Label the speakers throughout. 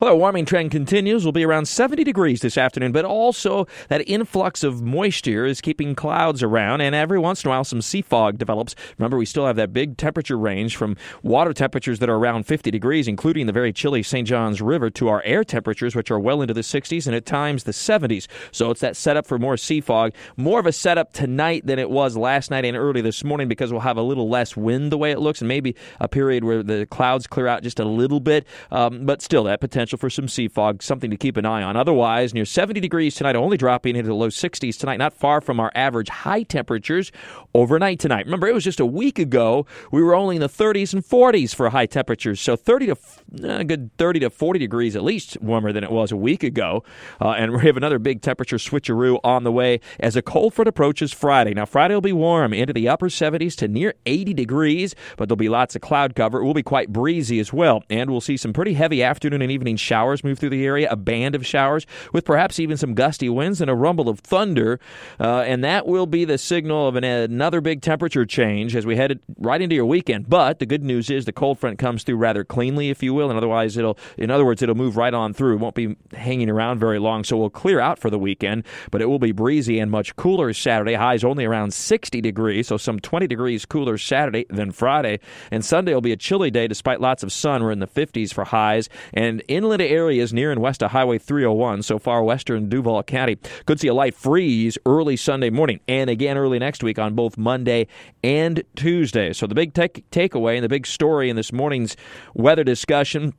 Speaker 1: Well, our warming trend continues. We'll be around 70 degrees this afternoon, but also that influx of moisture is keeping clouds around, and every once in a while some sea fog develops. Remember, we still have that big temperature range from water temperatures that are around 50 degrees, including the very chilly St. John's River, to our air temperatures, which are well into the 60s and at times the 70s. So it's that setup for more sea fog. More of a setup tonight than it was last night and early this morning because we'll have a little less wind the way it looks, and maybe a period where the clouds clear out just a little bit, um, but still that potential potential for some sea fog, something to keep an eye on. Otherwise, near 70 degrees tonight, only dropping into the low 60s tonight, not far from our average high temperatures overnight tonight. Remember, it was just a week ago we were only in the 30s and 40s for high temperatures, so 30 to a uh, good 30 to 40 degrees at least warmer than it was a week ago. Uh, and we have another big temperature switcheroo on the way as a cold front approaches Friday. Now, Friday will be warm into the upper 70s to near 80 degrees, but there'll be lots of cloud cover. It will be quite breezy as well, and we'll see some pretty heavy afternoon and evening showers move through the area, a band of showers with perhaps even some gusty winds and a rumble of thunder. Uh, and that will be the signal of an, another big temperature change as we head right into your weekend. But the good news is the cold front comes through rather cleanly, if you will, and otherwise it'll, in other words, it'll move right on through. It won't be hanging around very long, so we'll clear out for the weekend. But it will be breezy and much cooler Saturday. Highs only around 60 degrees, so some 20 degrees cooler Saturday than Friday. And Sunday will be a chilly day despite lots of sun. We're in the 50s for highs. And inland areas near and west of Highway 301, so far western Duval County, could see a light freeze early Sunday morning and again early next week on both Monday and Tuesday. So the big take- takeaway and the big story in this morning's weather discussion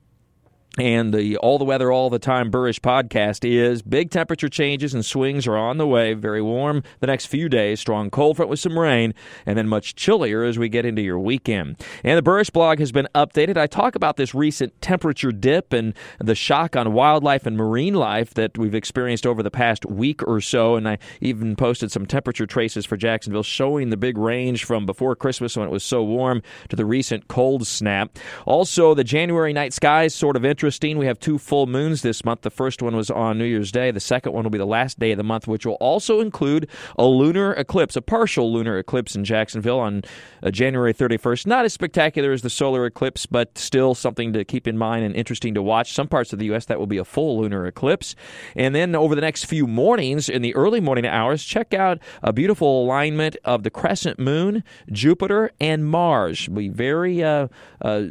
Speaker 1: and the All the Weather All the Time Buresh podcast is big temperature changes and swings are on the way. Very warm the next few days, strong cold front with some rain, and then much chillier as we get into your weekend. And the Buresh blog has been updated. I talk about this recent temperature dip and the shock on wildlife and marine life that we've experienced over the past week or so. And I even posted some temperature traces for Jacksonville showing the big range from before Christmas when it was so warm to the recent cold snap. Also, the January night skies sort of interesting interesting. We have two full moons this month. The first one was on New Year's Day. The second one will be the last day of the month, which will also include a lunar eclipse, a partial lunar eclipse in Jacksonville on uh, January 31st. Not as spectacular as the solar eclipse, but still something to keep in mind and interesting to watch. Some parts of the U.S., that will be a full lunar eclipse. And then over the next few mornings, in the early morning hours, check out a beautiful alignment of the crescent moon, Jupiter, and Mars. Be very uh, uh,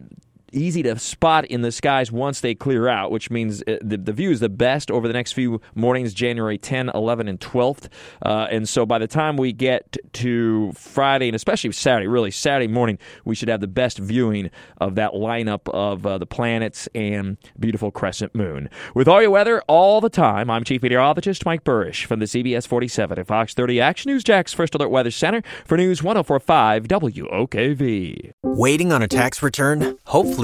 Speaker 1: easy to spot in the skies once they clear out, which means uh, the, the view is the best over the next few mornings, January 10, 11, and 12th. Uh, and so by the time we get to Friday, and especially Saturday, really Saturday morning, we should have the best viewing of that lineup of uh, the planets and beautiful crescent moon. With all your weather all the time, I'm Chief Meteorologist Mike Buresh from the CBS 47 at Fox 30 Action News Jax First Alert Weather Center for News 1045 WOKV.
Speaker 2: Waiting on a tax return? Hopefully